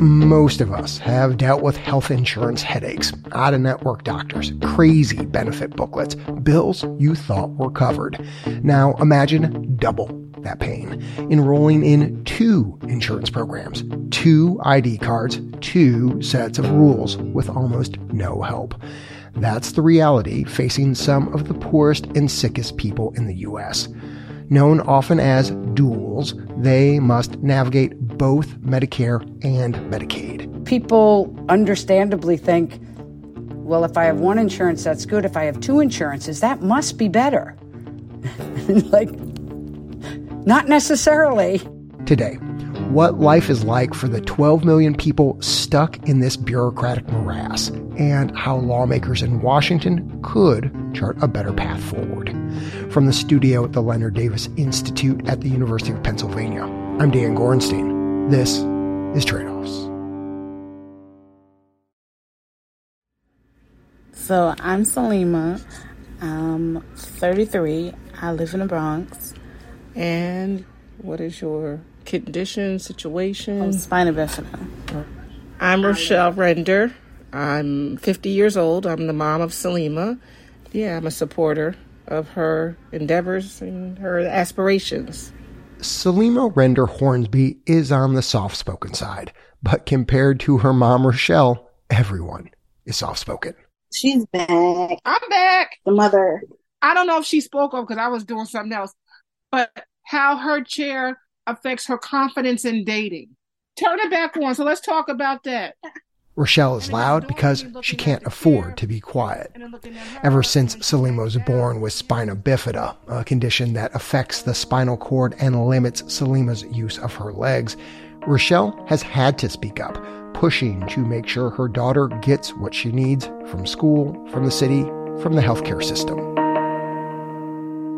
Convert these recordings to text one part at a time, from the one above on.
Most of us have dealt with health insurance headaches, out of network doctors, crazy benefit booklets, bills you thought were covered. Now imagine double that pain. Enrolling in two insurance programs, two ID cards, two sets of rules with almost no help. That's the reality facing some of the poorest and sickest people in the U.S. Known often as duals, they must navigate both Medicare and Medicaid. People understandably think, well, if I have one insurance, that's good. If I have two insurances, that must be better. like, not necessarily. Today, what life is like for the 12 million people stuck in this bureaucratic morass, and how lawmakers in Washington could chart a better path forward. From the studio at the Leonard Davis Institute at the University of Pennsylvania, I'm Dan Gorenstein. This is Trade Offs. So I'm Saleema. I'm 33. I live in the Bronx. And what is your condition, situation? I'm spina bifida. I'm Rochelle Render. I'm 50 years old. I'm the mom of Saleema. Yeah, I'm a supporter of her endeavors and her aspirations. Saleema Render Hornsby is on the soft spoken side, but compared to her mom Rochelle, everyone is soft spoken. She's back. I'm back. The mother. I don't know if she spoke up because I was doing something else, but how her chair affects her confidence in dating. Turn it back on. So let's talk about that. Rochelle is loud because she can't afford to be quiet. Ever since Saleema was born with spina bifida, a condition that affects the spinal cord and limits Saleema's use of her legs, Rochelle has had to speak up, pushing to make sure her daughter gets what she needs from school, from the city, from the healthcare system.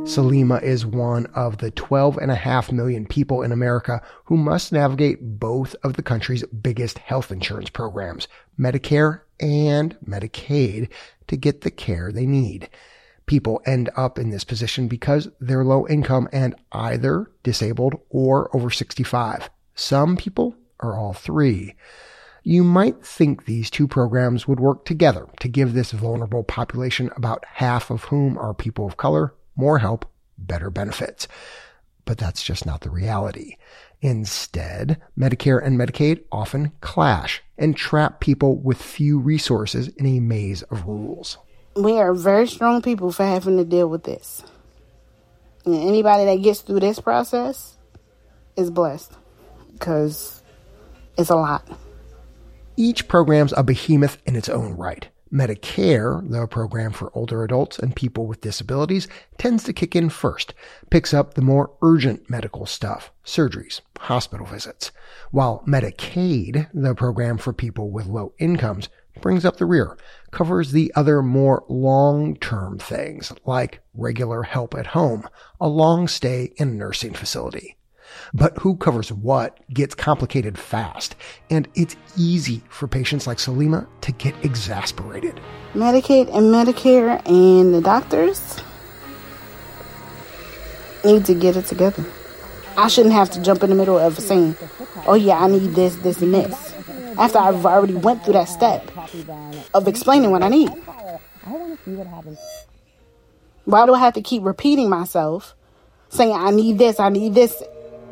Saleema is one of the 12.5 million people in America who must navigate both of the country's biggest health insurance programs, Medicare and Medicaid, to get the care they need. People end up in this position because they're low income and either disabled or over 65. Some people are all three. You might think these two programs would work together to give this vulnerable population, about half of whom are people of color, more help, better benefits. But that's just not the reality. Instead, Medicare and Medicaid often clash and trap people with few resources in a maze of rules. We are very strong people for having to deal with this. And anybody that gets through this process is blessed because it's a lot. Each program's a behemoth in its own right. Medicare, the program for older adults and people with disabilities, tends to kick in first, picks up the more urgent medical stuff, surgeries, hospital visits, while Medicaid, the program for people with low incomes, brings up the rear, covers the other more long-term things like regular help at home, a long stay in a nursing facility. But who covers what gets complicated fast, and it's easy for patients like Saleema to get exasperated. Medicaid and Medicare and the doctors need to get it together. I shouldn't have to jump in the middle of saying, "Oh yeah, I need this, this, and this," after I've already went through that step of explaining what I need. Why do I have to keep repeating myself, saying I need this, I need this,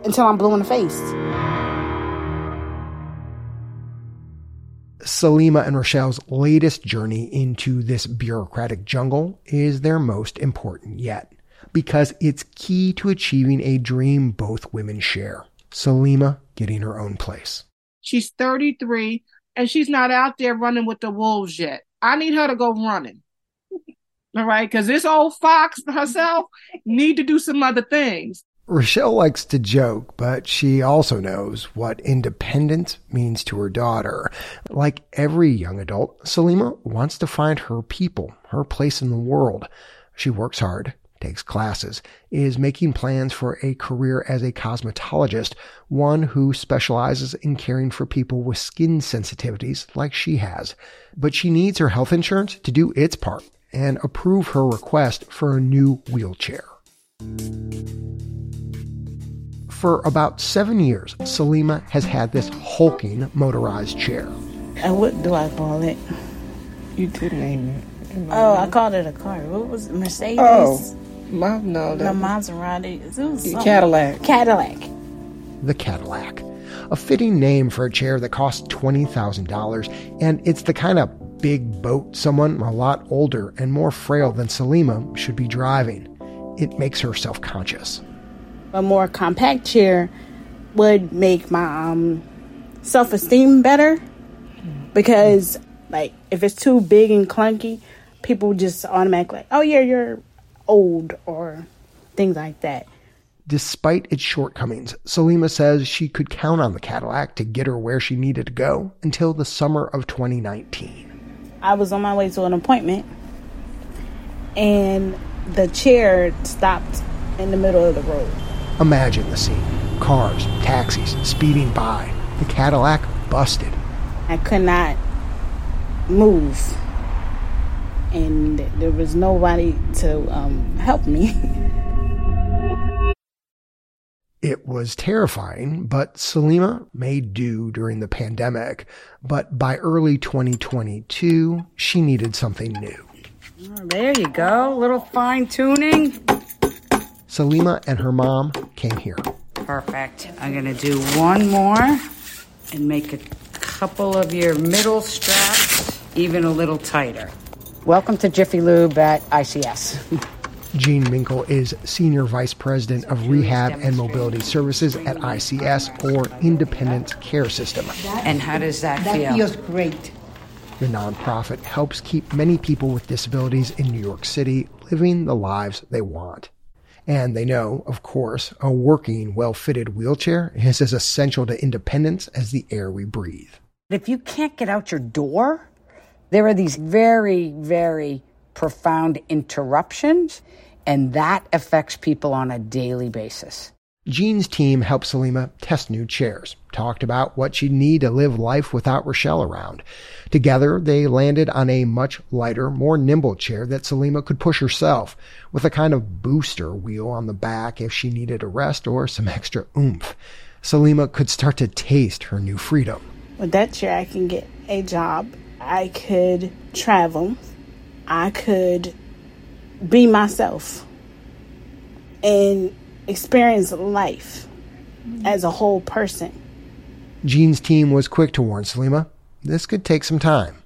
until I'm blue in the face? Saleema and Rochelle's latest journey into this bureaucratic jungle is their most important yet because it's key to achieving a dream both women share. Saleema getting her own place. She's 33 and she's not out there running with the wolves yet. I need her to go running. All right, because this old fox herself need to do some other things. Rochelle likes to joke, but she also knows what independence means to her daughter. Like every young adult, Saleema wants to find her people, her place in the world. She works hard, takes classes, is making plans for a career as a cosmetologist, one who specializes in caring for people with skin sensitivities like she has. But she needs her health insurance to do its part and approve her request for a new wheelchair. For about seven years, Saleema has had this hulking motorized chair. And what do I call it? You did name it. Oh, I called it a car. What was it? Mercedes? Oh, mom, no, The that Maserati. It was. Cadillac. Cadillac. the Cadillac. A fitting name for a chair that costs $20,000, and it's the kind of big boat someone a lot older and more frail than Saleema should be driving. It makes her self conscious. A more compact chair would make my um, self esteem better because, like, if it's too big and clunky, people just automatically, like, oh, yeah, you're old or things like that. Despite its shortcomings, Saleema says she could count on the Cadillac to get her where she needed to go until the summer of 2019. I was on my way to an appointment and the chair stopped in the middle of the road. Imagine the scene cars, taxis speeding by, the Cadillac busted. I could not move, and there was nobody to um, help me. It was terrifying, but Saleema made do during the pandemic. But by early 2022, she needed something new. Oh, there you go. A little fine tuning. Saleema and her mom came here. Perfect. I'm going to do one more and make a couple of your middle straps even a little tighter. Welcome to Jiffy Lube at ICS. Jean Minkel is Senior Vice President of Rehab and Mobility Services at ICS, or Independence Care System. and how does that, That feel? feels great. The nonprofit helps keep many people with disabilities in New York City living the lives they want. And they know, of course, a working, well fitted wheelchair is as essential to independence as the air we breathe. If you can't get out your door, there are these very, very profound interruptions, and that affects people on a daily basis. Jean's team helped Saleema test new chairs, talked about what she'd need to live life without Rochelle around. Together, they landed on a much lighter, more nimble chair that Saleema could push herself, with a kind of booster wheel on the back if she needed a rest or some extra oomph. Saleema could start to taste her new freedom. With that chair, I can get a job. I could travel. I could be myself and experience life as a whole person. Jean's team was quick to warn Saleema this could take some time.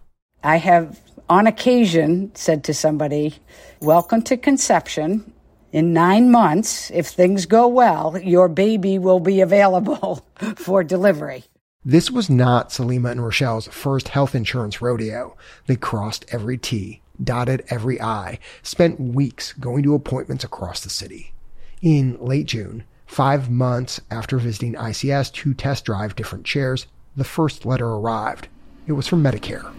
I have, on occasion, said to somebody, Welcome to conception. In nine months, if things go well, your baby will be available for delivery. This was not Saleema and Rochelle's first health insurance rodeo. They crossed every T, dotted every I, spent weeks going to appointments across the city. In late June, five months after visiting ICS to test drive different chairs, the first letter arrived. It was from Medicare.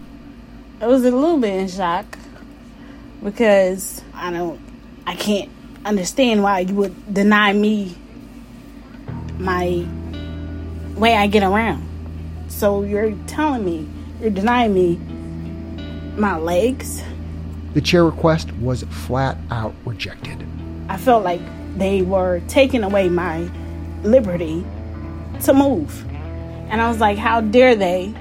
I was a little bit in shock because I don't, I can't understand why you would deny me my way I get around. So you're telling me, you're denying me my legs. The chair request was flat out rejected. I felt like they were taking away my liberty to move. And I was like, how dare they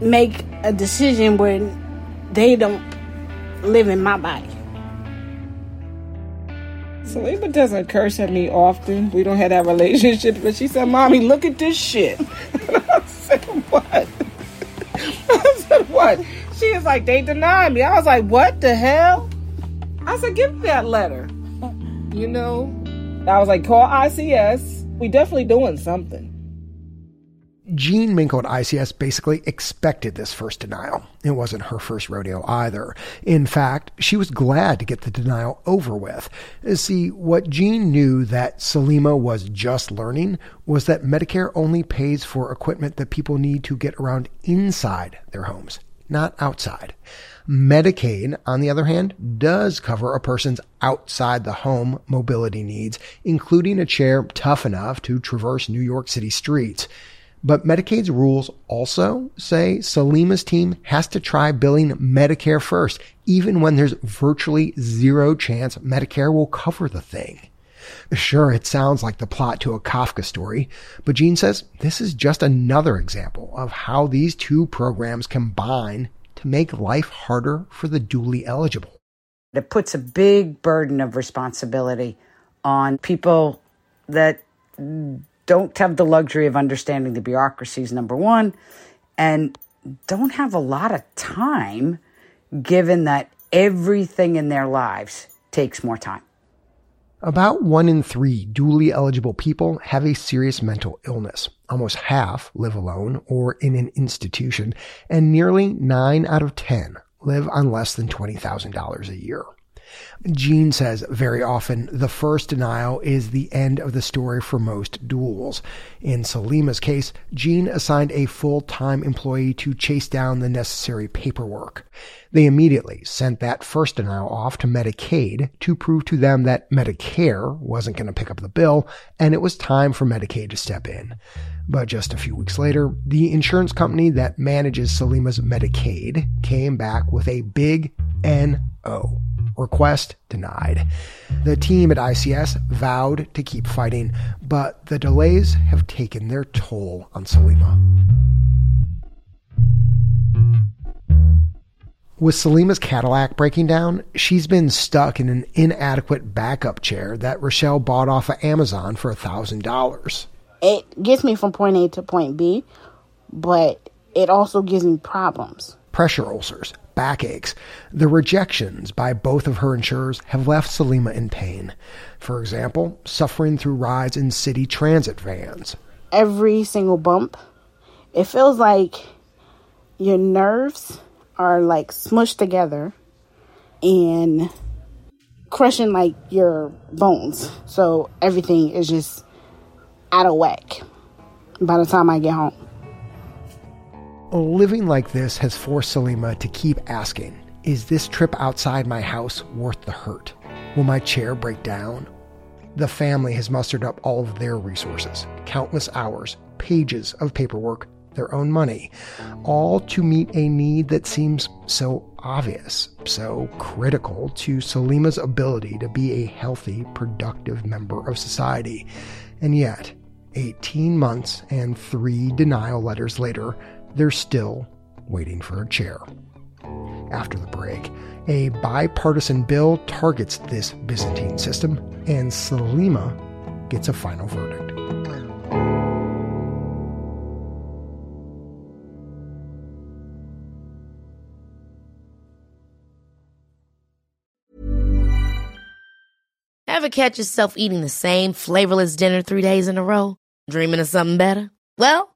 make a decision when they don't live in my body? Saleema doesn't curse at me often. We don't have that relationship, but she said, Mommy, look at this shit. I said, What? I said, What? She was like, They denied me. I was like, What the hell? I said, Give me that letter. You know? I was like, Call ICS. We definitely doing something. Jean Minkel at ICS basically expected this first denial. It wasn't her first rodeo either. In fact, she was glad to get the denial over with. See, what Jean knew that Saleema was just learning was that Medicare only pays for equipment that people need to get around inside their homes, not outside. Medicaid, on the other hand, does cover a person's outside the home mobility needs, including a chair tough enough to traverse New York City streets. But Medicaid's rules also say Saleema's team has to try billing Medicare first, even when there's virtually zero chance Medicare will cover the thing. Sure, it sounds like the plot to a Kafka story, but Jean says this is just another example of how these two programs combine to make life harder for the dually eligible. It puts a big burden of responsibility on people that don't have the luxury of understanding the bureaucracies, number one, and don't have a lot of time given that everything in their lives takes more time. About one in three dually eligible people have a serious mental illness. Almost half live alone or in an institution, and nearly nine out of 10 live on less than $20,000 a year. Jean says very often the first denial is the end of the story for most duals. In Saleema's case, Jean assigned a full-time employee to chase down the necessary paperwork. They immediately sent that first denial off to Medicaid to prove to them that Medicare wasn't going to pick up the bill and it was time for Medicaid to step in. But just a few weeks later, the insurance company that manages Saleema's Medicaid came back with a big NO. Request denied. The team at ICS vowed to keep fighting, but the delays have taken their toll on Saleema. With Saleema's Cadillac breaking down, she's been stuck in an inadequate backup chair that Rochelle bought off of Amazon for $1,000. It gets me from point A to point B, but it also gives me problems. Pressure ulcers, backaches. The rejections by both of her insurers have left Saleema in pain. For example, suffering through rides in city transit vans. Every single bump, it feels like your nerves are like smushed together and crushing like your bones. So everything is just out of whack by the time I get home. Living like this has forced Saleema to keep asking, is this trip outside my house worth the hurt? Will my chair break down? The family has mustered up all of their resources, countless hours, pages of paperwork, their own money, all to meet a need that seems so obvious, so critical to Saleema's ability to be a healthy, productive member of society. And yet, 18 months and three denial letters later, they're still waiting for a chair. After the break, a bipartisan bill targets this Byzantine system, and Saleema gets a final verdict. Ever catch yourself eating the same flavorless dinner three days in a row? Dreaming of something better? Well,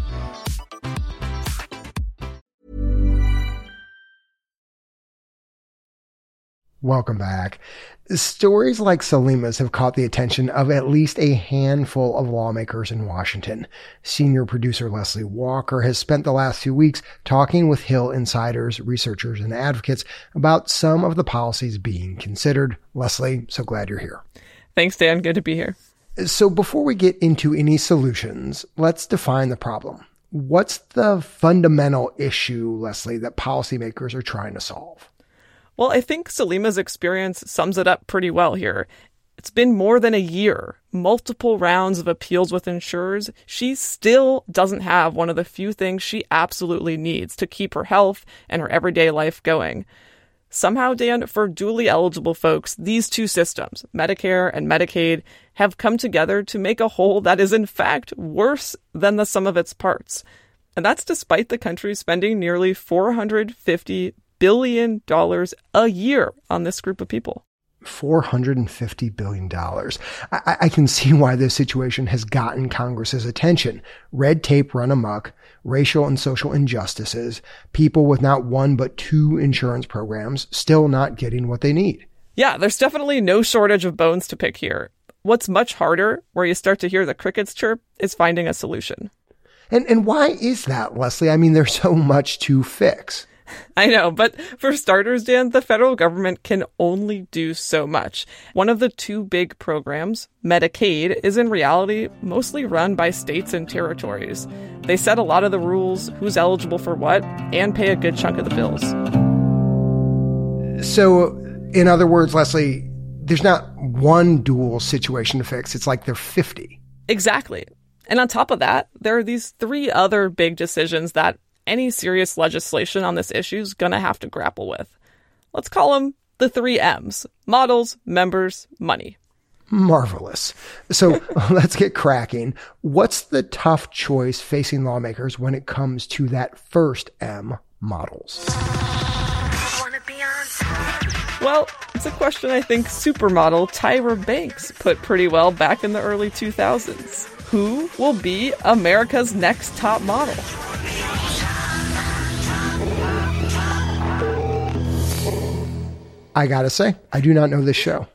Welcome back. Stories like Saleema's have caught the attention of at least a handful of lawmakers in Washington. Senior producer Leslie Walker has spent the last few weeks talking with Hill insiders, researchers, and advocates about some of the policies being considered. Leslie, so glad you're here. Thanks, Dan. Good to be here. So before we get into any solutions, let's define the problem. What's the fundamental issue, Leslie, that policymakers are trying to solve? Well, I think Saleema's experience sums it up pretty well here. It's been more than a year, multiple rounds of appeals with insurers. She still doesn't have one of the few things she absolutely needs to keep her health and her everyday life going. Somehow, Dan, for dually eligible folks, these two systems, Medicare and Medicaid, have come together to make a whole that is in fact worse than the sum of its parts. And that's despite the country spending nearly 450 billion dollars a year on this group of people. $450 billion. I, I, can see why this situation has gotten Congress's attention. Red tape run amok, racial and social injustices, people with not one but two insurance programs still not getting what they need. Yeah, there's definitely no shortage of bones to pick here. What's much harder, where you start to hear the crickets chirp, is finding a solution. And, and why is that, Leslie? I mean, there's so much to fix. I know, but for starters, Dan, the federal government can only do so much. One of the two big programs, Medicaid, is in reality mostly run by states and territories. They set a lot of the rules, who's eligible for what, and pay a good chunk of the bills. So, in other words, Leslie, there's not one dual situation to fix. It's like they're 50. Exactly. And on top of that, there are these three other big decisions that any serious legislation on this issue is going to have to grapple with. Let's call them the three M's models, members, money. Marvelous. So let's get cracking. What's the tough choice facing lawmakers when it comes to that first M, models? Well, it's a question I think supermodel Tyra Banks put pretty well back in the early 2000s. Who will be America's next top model? I gotta say, I do not know this show.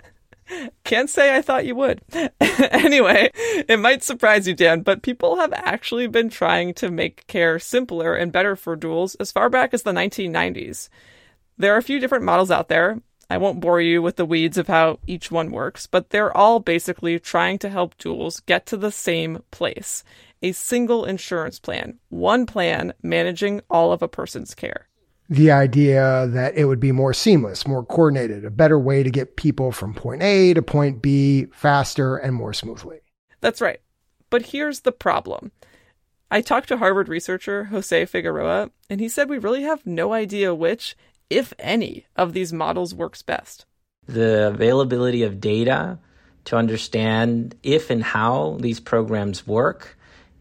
Can't say I thought you would. anyway, it might surprise you, Dan, but people have actually been trying to make care simpler and better for duals as far back as the 1990s. There are a few different models out there. I won't bore you with the weeds of how each one works, but they're all basically trying to help duals get to the same place a single insurance plan, one plan managing all of a person's care the idea that it would be more seamless, more coordinated, a better way to get people from point A to point B faster and more smoothly. That's right. But here's the problem. I talked to Harvard researcher Jose Figueroa, and he said we really have no idea which, if any, of these models works best. The availability of data to understand if and how these programs work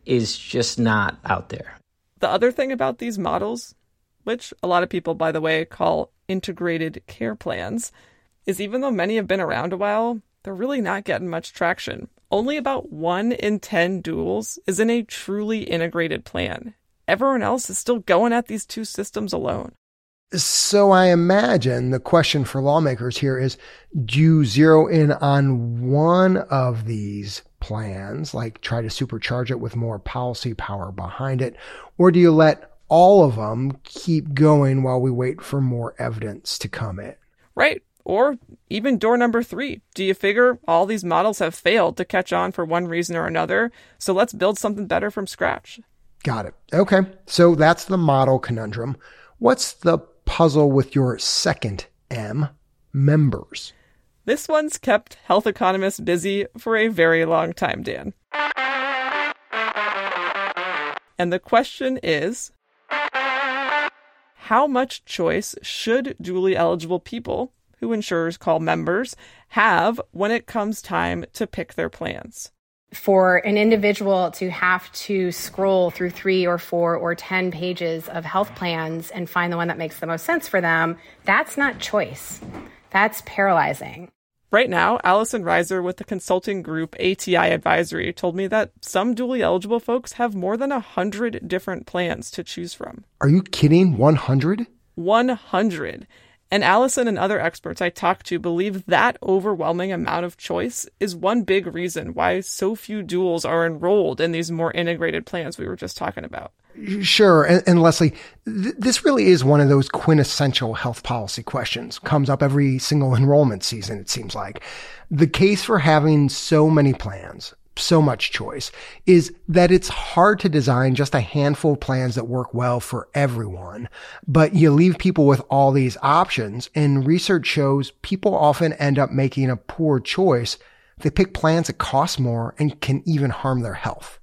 is just not out there. The other thing about these models which a lot of people, by the way, call integrated care plans, is even though many have been around a while, they're really not getting much traction. Only about one in 10 duals is in a truly integrated plan. Everyone else is still going at these two systems alone. So I imagine the question for lawmakers here is do you zero in on one of these plans, like try to supercharge it with more policy power behind it, or do you let all of them keep going while we wait for more evidence to come in. Right. Or even door number three. Do you figure all these models have failed to catch on for one reason or another? So let's build something better from scratch. Got it. Okay. So that's the model conundrum. What's the puzzle with your second M, members? This one's kept health economists busy for a very long time, Dan. And the question is how much choice should dually eligible people, who insurers call members, have when it comes time to pick their plans? For an individual to have to scroll through three or four or 10 pages of health plans and find the one that makes the most sense for them, that's not choice. That's paralyzing. Right now, Allison Rizer with the consulting group ATI Advisory told me that some dually eligible folks have more than 100 different plans to choose from. Are you kidding? 100? 100. And Allison and other experts I talked to believe that overwhelming amount of choice is one big reason why so few duals are enrolled in these more integrated plans we were just talking about. Sure. And, and Leslie, th- this really is one of those quintessential health policy questions. Comes up every single enrollment season, it seems like. The case for having so many plans, so much choice, is that it's hard to design just a handful of plans that work well for everyone. But you leave people with all these options, and research shows people often end up making a poor choice. They pick plans that cost more and can even harm their health.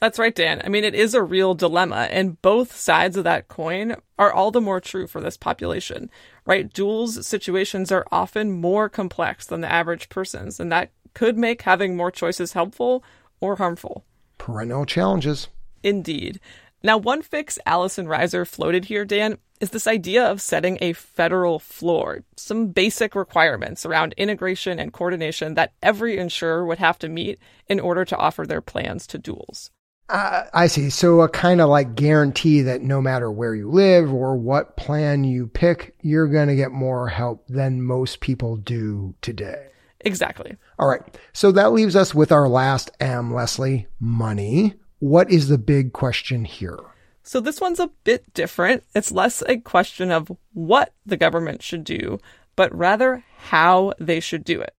That's right, Dan. I mean, it is a real dilemma, and both sides of that coin are all the more true for this population, right? Duals situations are often more complex than the average person's, and that could make having more choices helpful or harmful. Perennial challenges. Indeed. Now, one fix Allison Rizer floated here, Dan, is this idea of setting a federal floor, some basic requirements around integration and coordination that every insurer would have to meet in order to offer their plans to duals. Uh, I see. So a kind of like guarantee that no matter where you live or what plan you pick, you're going to get more help than most people do today. Exactly. All right. So that leaves us with our last M, Leslie, money. What is the big question here? So this one's a bit different. It's less a question of what the government should do, but rather how they should do it.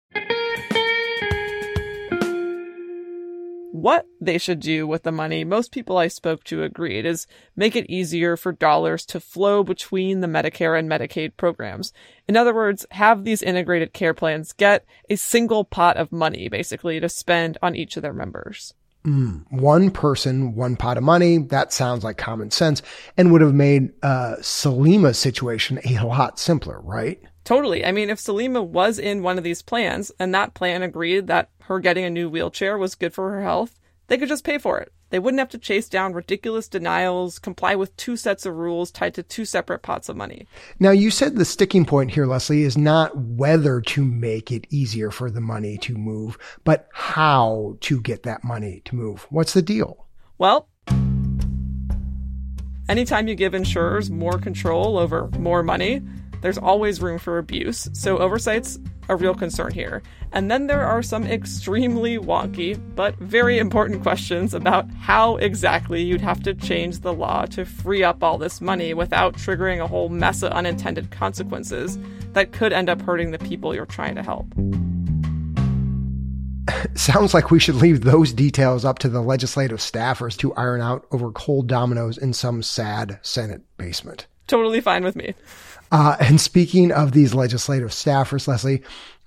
What they should do with the money, most people I spoke to agreed, is make it easier for dollars to flow between the Medicare and Medicaid programs. In other words, have these integrated care plans get a single pot of money, basically, to spend on each of their members. Mm, one person, one pot of money. That sounds like common sense and would have made uh, Saleema's situation a lot simpler, right? Totally. I mean, if Saleema was in one of these plans and that plan agreed that her getting a new wheelchair was good for her health, they could just pay for it. They wouldn't have to chase down ridiculous denials, comply with two sets of rules tied to two separate pots of money. Now, you said the sticking point here, Leslie, is not whether to make it easier for the money to move, but how to get that money to move. What's the deal? Well, anytime you give insurers more control over more money, there's always room for abuse, so oversight's a real concern here. And then there are some extremely wonky, but very important questions about how exactly you'd have to change the law to free up all this money without triggering a whole mess of unintended consequences that could end up hurting the people you're trying to help. Sounds like we should leave those details up to the legislative staffers to iron out over cold dominoes in some sad Senate basement. Totally fine with me. Uh, and speaking of these legislative staffers, Leslie,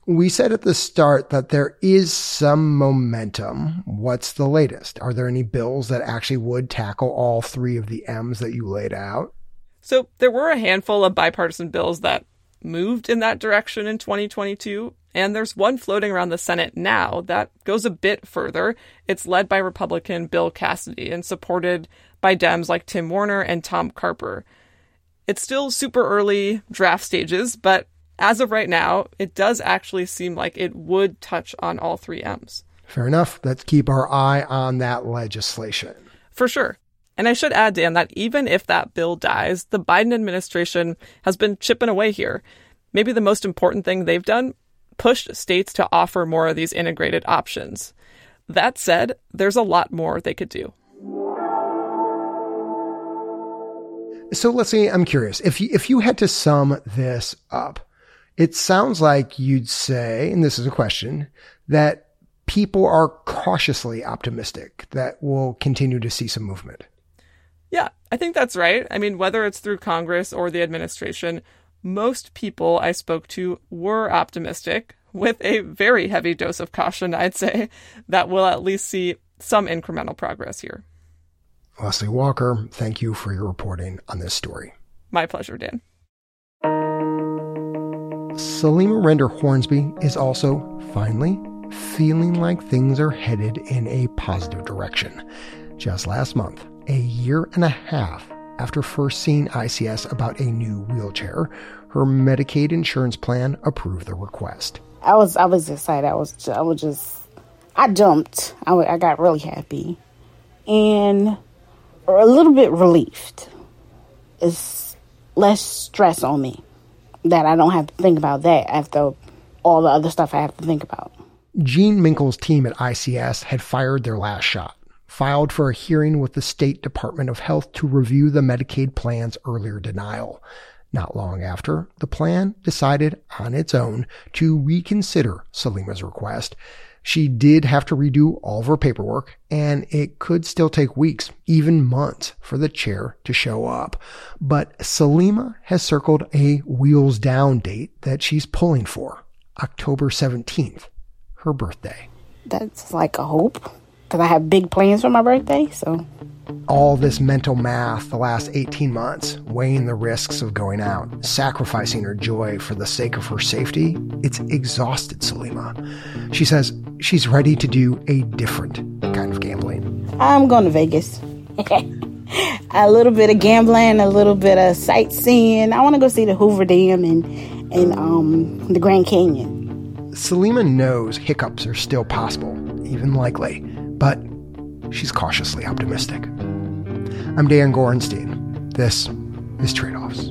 we said at the start that there is some momentum. What's the latest? Are there any bills that actually would tackle all three of the M's that you laid out? So there were a handful of bipartisan bills that moved in that direction in 2022. And there's one floating around the Senate now that goes a bit further. It's led by Republican Bill Cassidy and supported by Dems like Tim Warner and Tom Carper. It's still super early draft stages, but as of right now, it does actually seem like it would touch on all three M's. Fair enough. Let's keep our eye on that legislation. For sure. And I should add, Dan, that even if that bill dies, the Biden administration has been chipping away here. Maybe the most important thing they've done pushed states to offer more of these integrated options. That said, there's a lot more they could do. So let's say I'm curious. If you, if you had to sum this up, it sounds like you'd say, and this is a question, that people are cautiously optimistic that we'll continue to see some movement. Yeah, I think that's right. I mean, whether it's through Congress or the administration, most people I spoke to were optimistic with a very heavy dose of caution, I'd say, that we'll at least see some incremental progress here. Leslie Walker, thank you for your reporting on this story. My pleasure, Dan. Saleema Render Hornsby is also, finally, feeling like things are headed in a positive direction. Just last month, a year and a half after first seeing ICS about a new wheelchair, her Medicaid insurance plan approved the request. I was I was excited. I was I was just I jumped. I, I got really happy and a little bit relieved. It's less stress on me that I don't have to think about that after all the other stuff I have to think about. Jean Minkel's team at ICS had fired their last shot, filed for a hearing with the State Department of Health to review the Medicaid plan's earlier denial. Not long after, the plan decided on its own to reconsider Saleema's request she did have to redo all of her paperwork, and it could still take weeks, even months, for the chair to show up. But Saleema has circled a wheels down date that she's pulling for October 17th, her birthday. That's like a hope because I have big plans for my birthday, so all this mental math the last 18 months, weighing the risks of going out, sacrificing her joy for the sake of her safety, it's exhausted Saleema. She says she's ready to do a different kind of gambling. I'm going to Vegas. a little bit of gambling, a little bit of sightseeing. I want to go see the Hoover Dam and and um, the Grand Canyon. Saleema knows hiccups are still possible, even likely, but she's cautiously optimistic. I'm Dan Gorenstein. This is Trade Offs.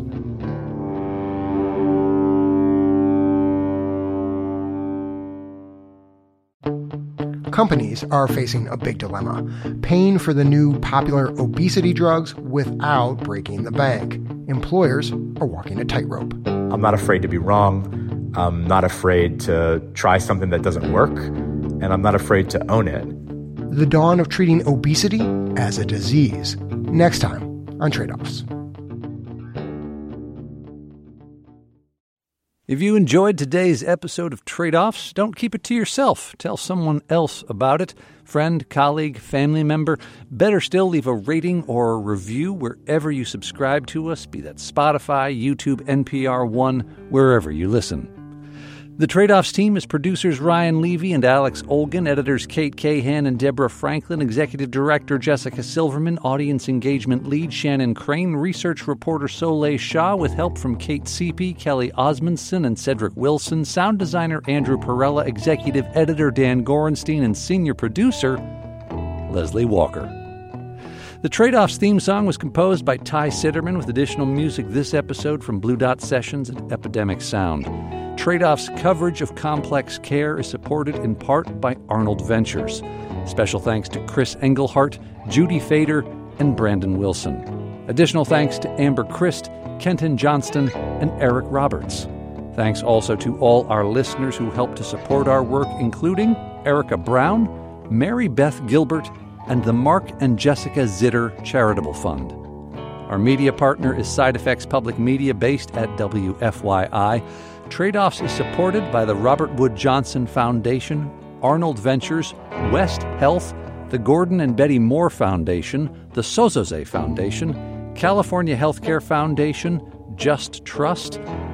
companies are facing a big dilemma paying for the new popular obesity drugs without breaking the bank. Employers are walking a tightrope. I'm not afraid to be wrong. I'm not afraid to try something that doesn't work. And I'm not afraid to own it. The dawn of treating obesity as a disease. Next time on Trade Offs. If you enjoyed today's episode of Trade Offs, don't keep it to yourself. Tell someone else about it friend, colleague, family member. Better still, leave a rating or a review wherever you subscribe to us, be that Spotify, YouTube, NPR One, wherever you listen. The Trade Offs team is producers Ryan Levy and Alex Olgin, editors Kate Cahan and Deborah Franklin, executive director Jessica Silverman, audience engagement lead Shannon Crane, research reporter Soleil Shah, with help from Kate Seepy, Kelly Osmondson, and Cedric Wilson, sound designer Andrew Perella, executive editor Dan Gorenstein, and senior producer Leslie Walker. The Trade Offs theme song was composed by Ty Sitterman with additional music this episode from Blue Dot Sessions and Epidemic Sound. Trade Off's coverage of complex care is supported in part by Arnold Ventures. Special thanks to Chris Engelhart, Judy Fader, and Brandon Wilson. Additional thanks to Amber Christ, Kenton Johnston, and Eric Roberts. Thanks also to all our listeners who help to support our work, including Erica Brown, Mary Beth Gilbert, and the Mark and Jessica Zitter Charitable Fund. Our media partner is Side Effects Public Media based at WFYI. Trade Offs is supported by the Robert Wood Johnson Foundation, Arnold Ventures, West Health, the Gordon and Betty Moore Foundation, the Sozosei Foundation, California Healthcare Foundation, Just Trust,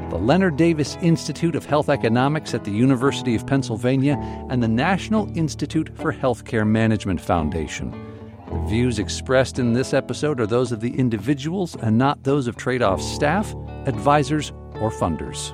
the Leonard Davis Institute of Health Economics at the University of Pennsylvania, and the National Institute for Healthcare Management Foundation. The views expressed in this episode are those of the individuals and not those of Trade Off's staff, advisors, or funders.